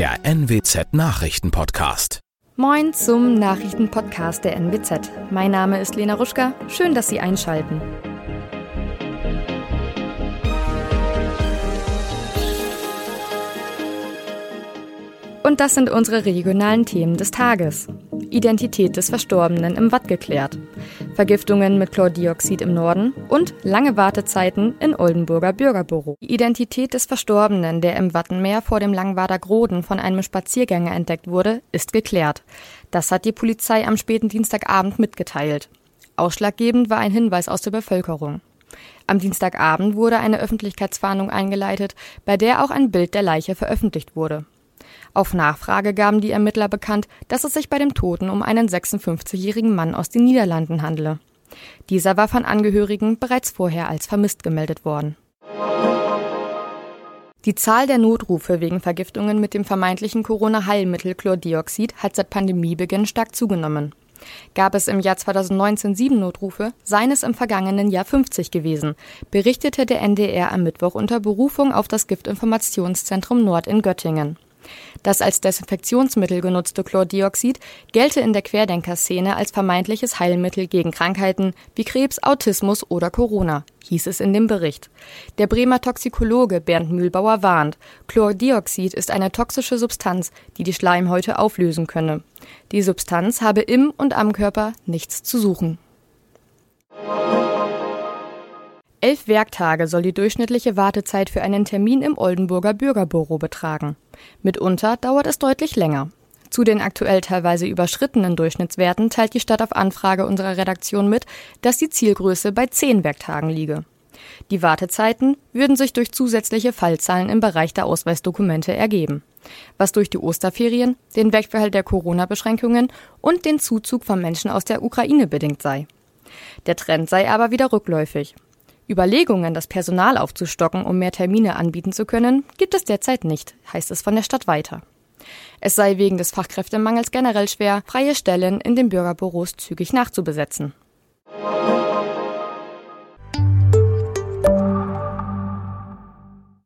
der NWZ Nachrichtenpodcast. Moin zum Nachrichtenpodcast der NWZ. Mein Name ist Lena Ruschka. Schön, dass Sie einschalten. Und das sind unsere regionalen Themen des Tages. Identität des Verstorbenen im Watt geklärt. Vergiftungen mit Chlordioxid im Norden und lange Wartezeiten in Oldenburger Bürgerbüro. Die Identität des Verstorbenen, der im Wattenmeer vor dem Langwader Groden von einem Spaziergänger entdeckt wurde, ist geklärt. Das hat die Polizei am späten Dienstagabend mitgeteilt. Ausschlaggebend war ein Hinweis aus der Bevölkerung. Am Dienstagabend wurde eine Öffentlichkeitsfahndung eingeleitet, bei der auch ein Bild der Leiche veröffentlicht wurde. Auf Nachfrage gaben die Ermittler bekannt, dass es sich bei dem Toten um einen 56-jährigen Mann aus den Niederlanden handle. Dieser war von Angehörigen bereits vorher als vermisst gemeldet worden. Die Zahl der Notrufe wegen Vergiftungen mit dem vermeintlichen Corona-Heilmittel Chlordioxid hat seit Pandemiebeginn stark zugenommen. Gab es im Jahr 2019 sieben Notrufe, seien es im vergangenen Jahr 50 gewesen, berichtete der NDR am Mittwoch unter Berufung auf das Giftinformationszentrum Nord in Göttingen. Das als Desinfektionsmittel genutzte Chlordioxid gelte in der Querdenker-Szene als vermeintliches Heilmittel gegen Krankheiten wie Krebs, Autismus oder Corona, hieß es in dem Bericht. Der Bremer Toxikologe Bernd Mühlbauer warnt, Chlordioxid ist eine toxische Substanz, die die Schleimhäute auflösen könne. Die Substanz habe im und am Körper nichts zu suchen. Elf Werktage soll die durchschnittliche Wartezeit für einen Termin im Oldenburger Bürgerbüro betragen. Mitunter dauert es deutlich länger. Zu den aktuell teilweise überschrittenen Durchschnittswerten teilt die Stadt auf Anfrage unserer Redaktion mit, dass die Zielgröße bei zehn Werktagen liege. Die Wartezeiten würden sich durch zusätzliche Fallzahlen im Bereich der Ausweisdokumente ergeben, was durch die Osterferien, den Wegfall der Corona-Beschränkungen und den Zuzug von Menschen aus der Ukraine bedingt sei. Der Trend sei aber wieder rückläufig. Überlegungen, das Personal aufzustocken, um mehr Termine anbieten zu können, gibt es derzeit nicht, heißt es von der Stadt weiter. Es sei wegen des Fachkräftemangels generell schwer, freie Stellen in den Bürgerbüros zügig nachzubesetzen.